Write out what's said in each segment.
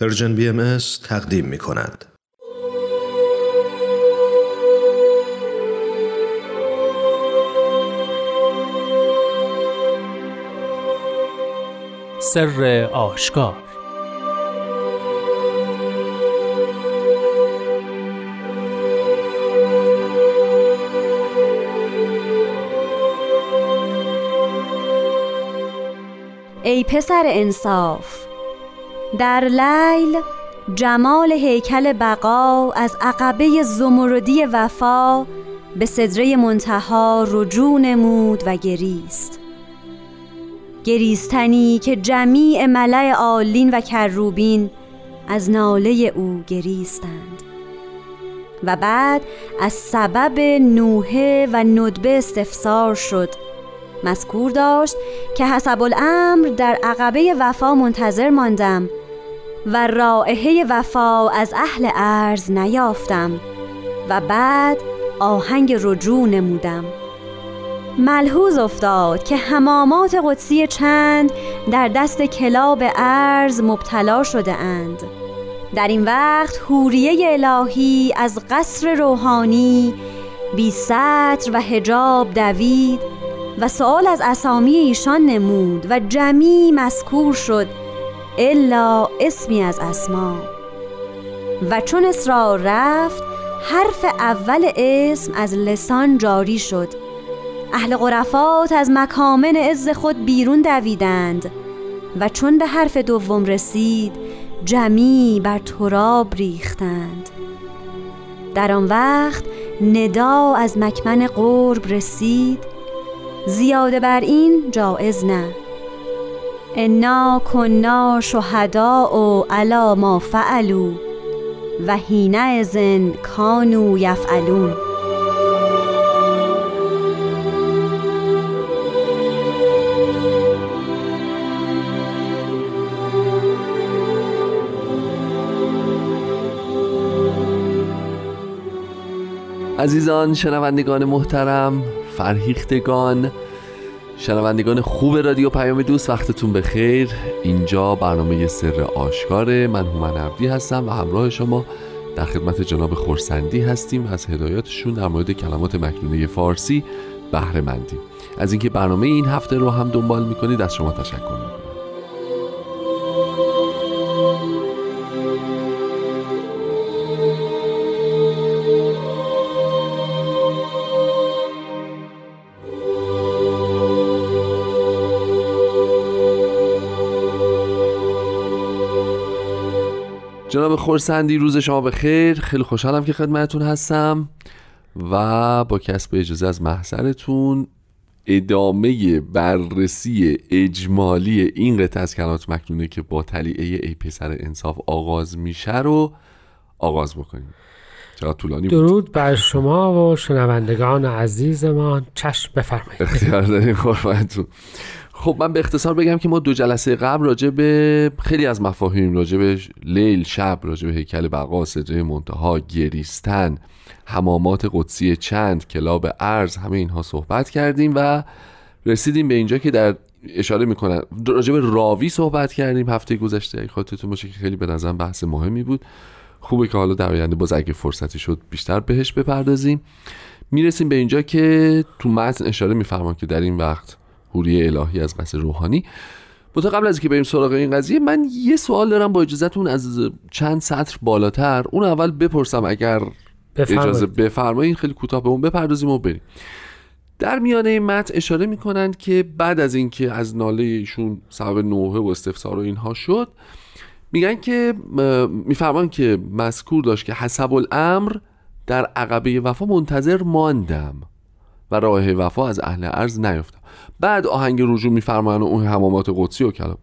پرژن بی ام تقدیم می کند. سر آشکار ای پسر انصاف در لیل جمال هیکل بقا از عقبه زمردی وفا به سدره منتهی رجوع نمود و گریست. گریستنی که جمیع ملأ عالین و کروبین از ناله او گریستند. و بعد از سبب نوحه و ندبه استفسار شد مذکور داشت که حسب الامر در عقبه وفا منتظر ماندم و رائحه وفا از اهل ارز نیافتم و بعد آهنگ رجوع نمودم. ملحوظ افتاد که حمامات قدسی چند در دست کلاب ارز مبتلا شده اند. در این وقت حوریه الهی از قصر روحانی بی سطر و هجاب دوید و سوال از اسامی ایشان نمود و جمی مذکور شد الا اسمی از اسما. و چون اسرار رفت حرف اول اسم از لسان جاری شد. اهل غرفات از مکامن عز خود بیرون دویدند و چون به حرف دوم رسید جمی بر تراب ریختند. در آن وقت ندا از مکمن قرب رسید زیاده بر این جایز نه. انا کنا شهدا و علا ما فعلو و هینه ازن کانو یفعلون. عزیزان شنوندگان محترم فرهیختگان. شنوندگان خوب رادیو پیام دوست وقتتون بخیر. اینجا برنامه سر آشکاره من هومن عبدی هستم و همراه شما در خدمت جناب خورسندی هستیم. از هدایاتشون در مورد کلمات مکنونه فارسی بهره مندیم از اینکه برنامه این هفته رو هم دنبال می‌کنید از شما تشکر جناب خورسندی روز شما به خیر خیلی خوشحالم که خدمتتون هستم و با کسب اجازه از محضرتون ادامه بررسی اجمالی این قطعه از کلمات مکنونه که با تلیعه ای پسر انصاف آغاز میشه رو آغاز بکنیم. چقدر طولانی درود بر شما و شنوندگان عزیزمان. چشم بفرمایید. اختیار داریم قربانتون خب من به اختصار بگم که ما دو جلسه قبل راجع به خیلی از مفاهیم راجع به لیل شب راجع به هیکل بقا صدره منتها گریستن حمامات قدسی چند کلاب ارز همه اینها صحبت کردیم و رسیدیم به اینجا که در اشاره می‌کنن راجع به راوی صحبت کردیم هفته گذشته. خاطرتون باشه که خیلی به نظرم بحث مهمی بود. خوبه که حالا در آینده باز اگه فرصتی شد بیشتر بهش بپردازیم. می‌رسیم به اینجا که تو متن اشاره میفرمان که در این وقت حوری الهی از قصر روحانی. بوده قبل از که بریم سراغ این قضیه من یه سوال دارم با اجازهتون از چند سطر بالاتر. اون اول بپرسم اگر اجازه بفرمایید خیلی کوتاه به اون بپردازیم و بریم. در میانه این متن اشاره می‌کنند که بعد از اینکه از ناله ایشون سبب نوحه و استفسار و اینها شد میگن که میفرمان که مذکور داشت که حسب الامر در عقبه وفا منتظر ماندم و راه وفا از اهل ارز نیفتم بعد آهنگ رجوع میفرمایند اون حمامات قدسی و کلام.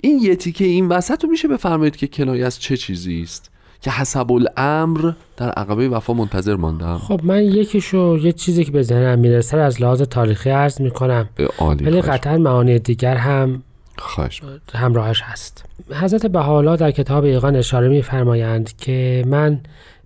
این یه تیکه این وسط رو میشه بفرمایید که کنایه از چه چیزی است که حسب الامر در عقبه وفا منتظر ماندم خب من یکیشو یه چیزی که به ذهنم می‌رسه از لحاظ تاریخی عرض می‌کنم. ولی قطعا معانی دیگر هم خواهش همراهش هست. حضرت بحالا در کتاب ایقان اشاره میفرمایند که من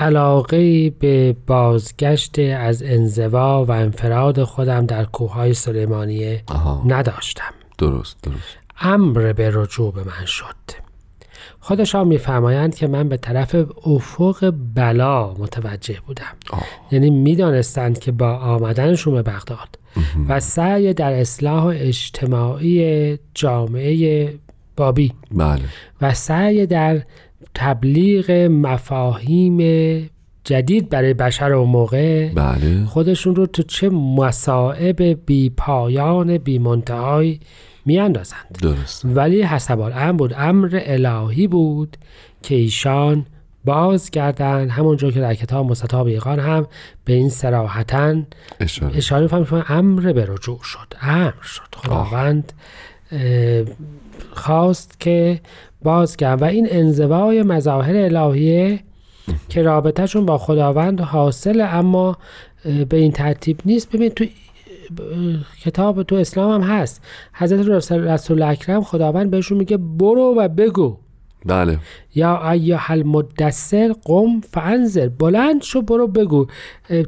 علاقه به بازگشت از انزوا و انفراد خودم در کوههای سلیمانیه نداشتم. درست درست. امر به رجوع به من شد. خودشان میفرمایند که من به طرف افق بلا متوجه بودم. آه. یعنی می‌دانستند که با آمدنشون به بغداد و سعی در اصلاح اجتماعی جامعه بابی بله. و سعی در تبلیغ مفاهیم جدید برای بشر و موقع بله. خودشون رو تو چه مصائب بی پایان بی منتهای می اندازند. درست ولی حسب الامر بود امر الهی بود که ایشان بازگردن همونجور که در کتاب مستطاب ایقان هم به این سراحتا اشاره. اشاره که امر به رجوع شد. امر شد. خداوند خواست که بازگردن و این انزوای مظاهر الهیه که رابطهشون با خداوند حاصل اما به این ترتیب نیست. ببین تو کتاب تو اسلام هم هست. حضرت رسول- اکرم خداوند بهشون میگه برو و بگو. بله. یا ایها المدثر قم فانذر. بلند شو برو بگو.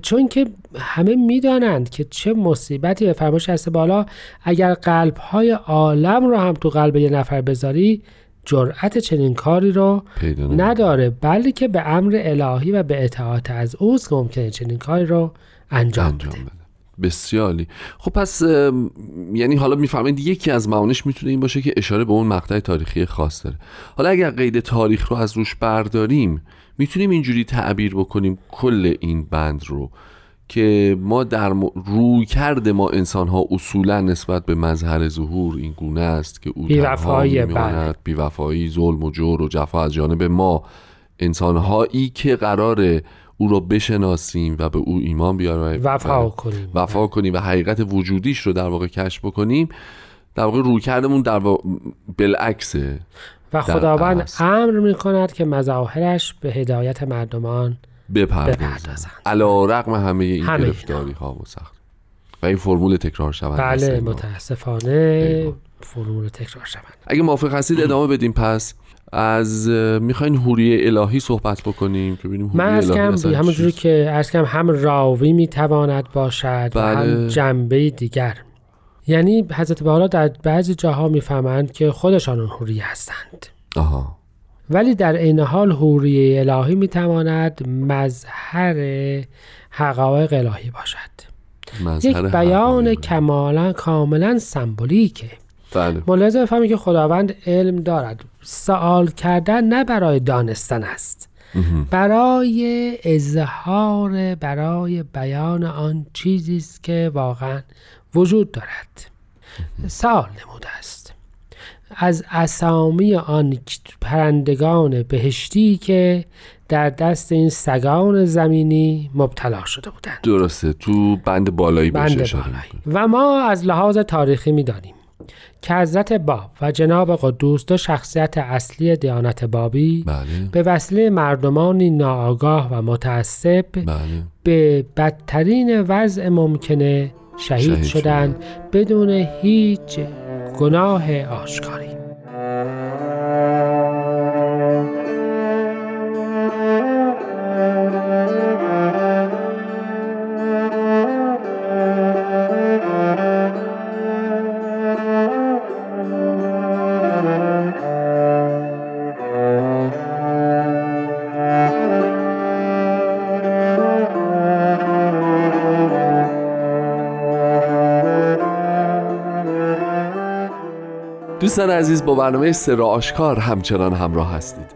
چون که همه می‌دانند که چه مصیبتی به فرمایش هست بالا. اگر قلب های عالم رو هم تو قلب یه نفر بذاری جرأت چنین کاری رو نداره بلکه به امر الهی و به اطاعت از اوست که ممکنه چنین کاری رو انجام, انجام بده. بده. بسیالی خب پس یعنی حالا می‌فهمید یکی از معانیش می‌تونه این باشه که اشاره به اون مقطع تاریخی خاص داره. حالا اگر قید تاریخ رو از روش برداریم می‌تونیم اینجوری تعبیر بکنیم کل این بند رو که ما در م... روی کرده ما انسان ها اصولا نسبت به مظهر ظهور این گونه است که او بی‌وفایی، می‌ماند. بیوفایی ظلم و جور و جفا از جانب ما. انسان هایی که قراره او را بشناسیم و به او ایمان بیاریم وفا کنیم. وفا کنیم و حقیقت وجودیش رو در واقع کشف بکنیم در واقع روی کردمون در واقع بالعکسه. و خداوند. امر می کند که مظاهرش به هدایت مردمان بپردازن. علا رقم همه این همه گرفتاری ها و سخت. و این فرمول تکرار شود بله متاسفانه. فرمول تکرار شوند اگه موافق هستید ادامه بدیم. پس از می‌خواین حوری الهی صحبت بکنیم که ببینیم من از کم همونجوری؟ که از کم هم راوی می‌تواند باشد و بله. هم جنبه دیگر. یعنی حضرت بالا در بعضی جاها می‌فهمند که خودشان اون حوریه هستند. آها. ولی در عین حال حوریه الهی می‌تواند مظهر حقایق الهی باشد. یک بیان. کمالا کاملا سمبولیکه. بله. ملاحظه بفهمید که خداوند علم دارد. سوال کردن نه برای دانستن است. برای اظهار برای بیان آن چیزی است که واقعا وجود دارد. سوال نموده است. از اسامی آن پرندگان بهشتی که در دست این سگان زمینی مبتلا شده بودند. درسته تو بند بالایی بند بالایی. و ما از لحاظ تاریخی می‌دانیم که حضرت باب و جناب قدوس دو شخصیت اصلی دیانت بابی بله. به وسیله مردمانی ناآگاه و متعصب بله. به بدترین وضع ممکنه شهید, شهید شدند. بدون هیچ گناه آشکاری. دوستان عزیز با برنامه سر آشکار همچنان همراه هستید.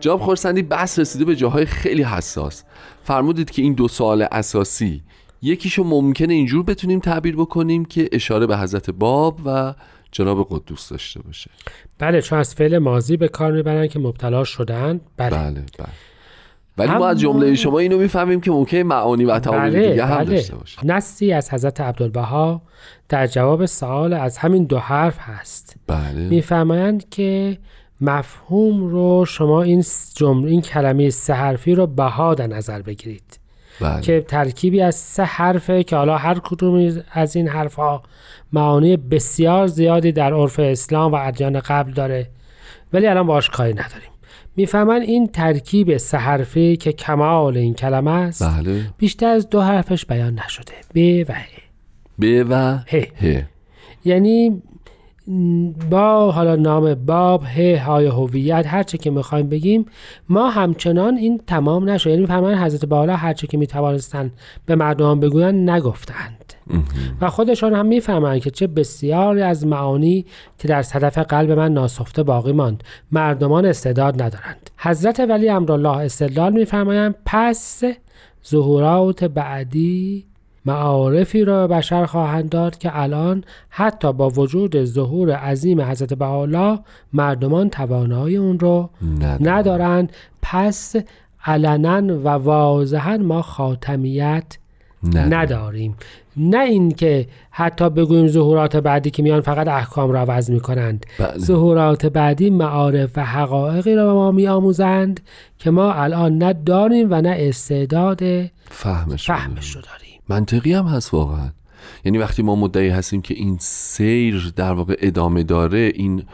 جناب خورسندی بحث رسیده به جاهای خیلی حساس. فرمودید که این دو سوال اساسی یکیشو ممکنه اینجور بتونیم تعبیر بکنیم که اشاره به حضرت باب و جناب قدوس داشته باشه. بله چون از فعل ماضی به کار می‌برن که مبتلا شدند بله, بله بله. ولی ما از جمله شما اینو می‌فهمیم که ممکنه معانی و تعابیر بله, دیگه هم بله. داشته باشه. نصی از حضرت عبدالبها در جواب سوال از همین دو حرف هست. بله. میفرمایند که مفهوم رو شما این جمله این کلمه سه حرفی رو بها در نظر بگیرید. بله. که ترکیبی از سه حرفه که حالا هر کدوم از این حرفها معانی بسیار زیادی در عرف اسلام و ادیان قبل داره. ولی الان باش کاری نداریم. می‌فهمن این ترکیب سه حرفی که کمال این کلمه است بله. بیشتر از دو حرفش بیان نشده. ب و ه. ب و ه. یعنی با حالا نام باب ه های هویت هر چه که می‌خوایم بگیم ما همچنان این تمام نشد. یعنی فرمان حضرت بالا هر چه که می‌توانستن به مردم بگویند نگفتند. و خودشان هم می‌فهمند که چه بسیاری از معانی که در صدف قلب من ناسفته باقی ماند. مردمان استعداد ندارند. حضرت ولی امرالله استدلال میفرمایند پس ظهورات بعدی معارفی را به بشر خواهند داد که الان حتی با وجود ظهور عظیم حضرت بحالا مردمان توانایی اون رو ندارند. پس علنا و واضحا ما خاتمیت نداریم. نه اینکه حتی بگوییم ظهورات بعدی که میان فقط احکام را عوض می کنند بله. ظهورات بعدی معارف و حقایقی را به ما می آموزند که ما الان نه داریم و نه استعداد فهمش, فهمش رو داریم. منطقی هم هست واقعا. یعنی وقتی ما مدعی هستیم که این سیر در واقع ادامه داره این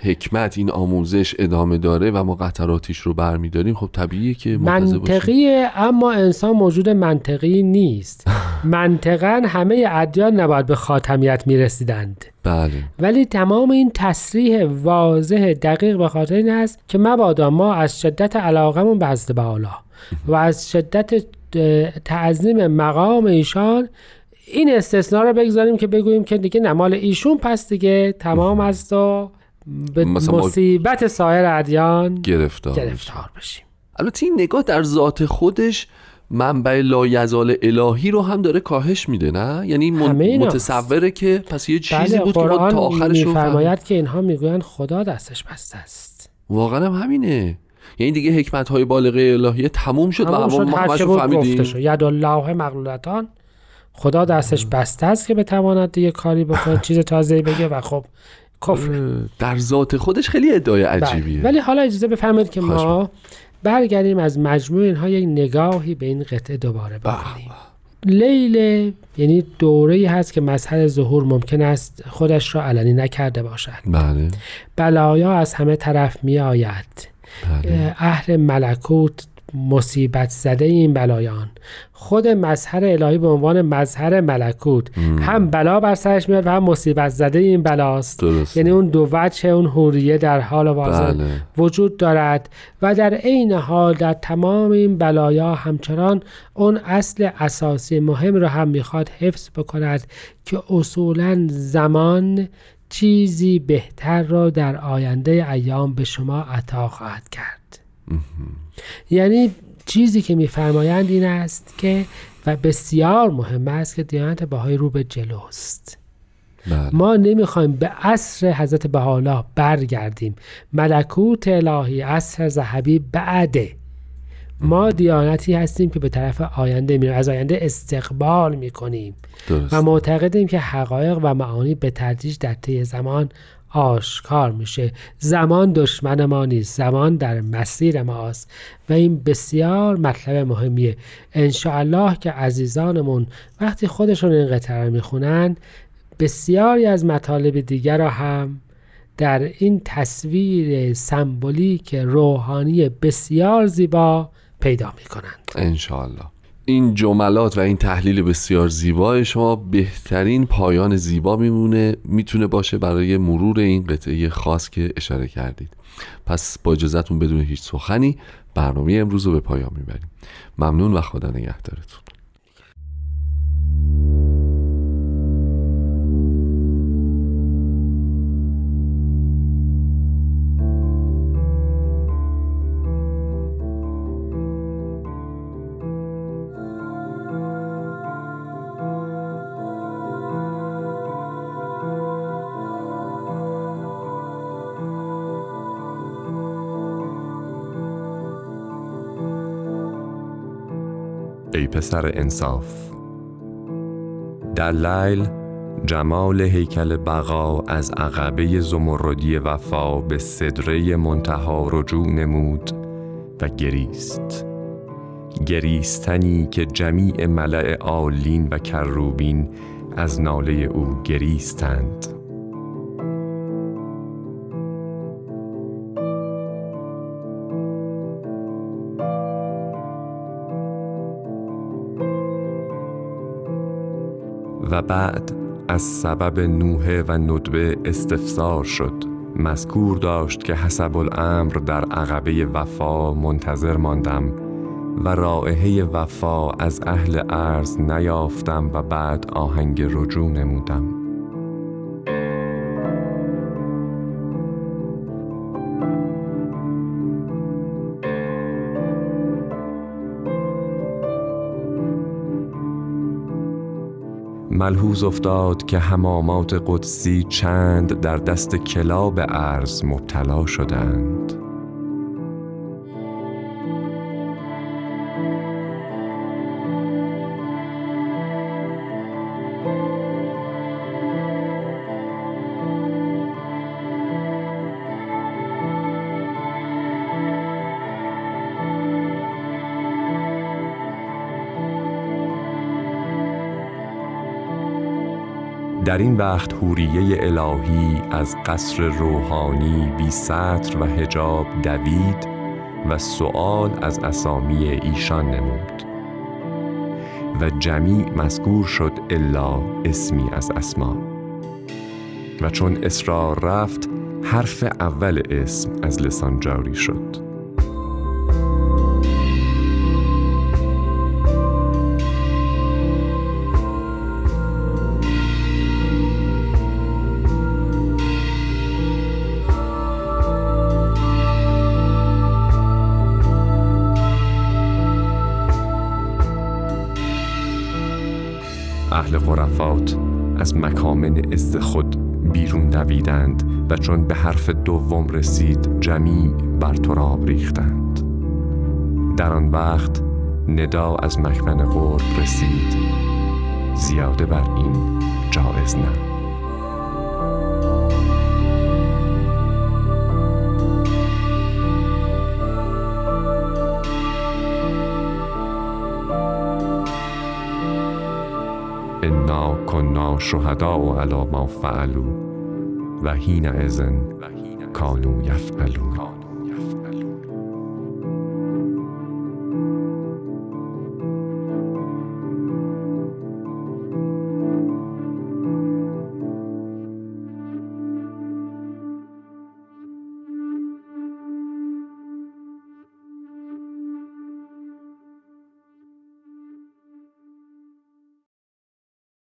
حکمت این آموزش ادامه داره و ما قطراتیش رو برمیداریم. خب طبیعیه که منطقیه اما انسان موجود منطقی نیست. منطقا همه ادیان نباید به خاتمیت می‌رسیدند. بله. ولی تمام این تصریح واضح دقیق به خاطر این است که مبادا ما از شدت علاقمون به حضرت بالا و از شدت تعظیم مقام ایشان این استثناء رو بگذاریم که بگوییم که دیگه نمال ایشون پس دیگه تمام است و به مصیبت سایر ادیان گرفتار, گرفتار بشیم. البته این نگاه در ذات خودش منبع لایزال الهی رو هم داره کاهش میده نه؟ یعنی متصوره که پس یه چیزی بله بود که ما تا آخرش رو فرماید که اینها می‌گویند خدا دستش بسته است. واقعا هم همینه. یعنی دیگه حکمت های بالغه الهی تموم شد و شد ما همش فهمیدیم. ید الله مغلولتان خدا دستش بسته است که بتواند دیگه کاری بکنه چیز تازه بگه و خب کفر. در ذات خودش خیلی ادعای بله. عجیبیه. ولی حالا اجازه بفرمایید که ما برگردیم از مجموع اینها یک نگاهی به این قطعه دوباره بکنیم. لیل یعنی دوره هست که مظهر ظهور ممکن است خودش را علنی نکرده باشد. بله. بلایا از همه طرف می آید بله. اهل ملکوت مصیبت زده این بلایان. خود مظهر الهی به عنوان مظهر ملکوت. هم بلا بر سرش میاد و هم مصیبت زده این بلاست. یعنی اون دو وجه اون حوریه در حال بله. وجود دارد و در عین حال در تمام این بلایا همچنان اون اصل اساسی مهم رو هم می‌خواد حفظ بکند که اصولا زمان چیزی بهتر را در آینده ایام به شما عطا خواهد کرد. یعنی چیزی که میفرمایند این است که و بسیار مهم است که دیانت بهایی رو به جلوست. بله. ما نمی‌خوایم به عصر حضرت بهاءالله برگردیم. ملکوت الهی عصر ذهبی بعده ما دیانتی هستیم که به طرف آینده میریم. از آینده استقبال می‌کنیم. و معتقدیم که حقایق و معانی به تدریج در طی زمان آشکار میشه. زمان دشمن ما نیست. زمان در مسیر ماست و این بسیار مطلب مهمیه. انشاءالله که عزیزانمون وقتی خودشون این قطعه رو می‌خونن بسیاری از مطالب دیگر را هم در این تصویر سمبولیک روحانی بسیار زیبا پیدا می کنند انشاءالله. این جملات و این تحلیل بسیار زیبای شما بهترین پایان زیبا میمونه می‌تونه باشه برای مرور این قطعه خاص که اشاره کردید. پس با اجازتون بدون هیچ سخنی برنامه امروز رو به پایان می‌بریم. ممنون و خدا نگهدارتون. ای پسر انصاف. در لیل جمال هیکل بقا از عقبه زمردی وفا به سدره منتهی رجوع نمود و گریست. گریستنی که جمیع ملأ عالین و کروبین از ناله او گریستند. و بعد از سبب نوحه و ندبه استفسار شد. مذکور داشت که حسب الامر در عقبه وفا منتظر ماندم و رائحه وفا از اهل ارز نیافتم و بعد آهنگ رجوع نمودم. ملحوظ افتاد که حمامات قدسی چند در دست کلاب ارز مبتلا شدند. در این وقت حوریه الهی از قصر روحانی بی سطر و هجاب دوید و سؤال از اسامی ایشان نمود. و جمیع مذکور شد الا اسمی از اسما. و چون اصرار رفت حرف اول اسم از لسان جاری شد. اهل غرفات از مکامن از خود بیرون دویدند و چون به حرف دوم رسید جمیع بر تراب ریختند. در آن وقت ندا از مکمن قرب رسید. زیاده بر این جایز نه انا کنا شهدا و علا ما فعلو و هین ازن کانو یفعلون.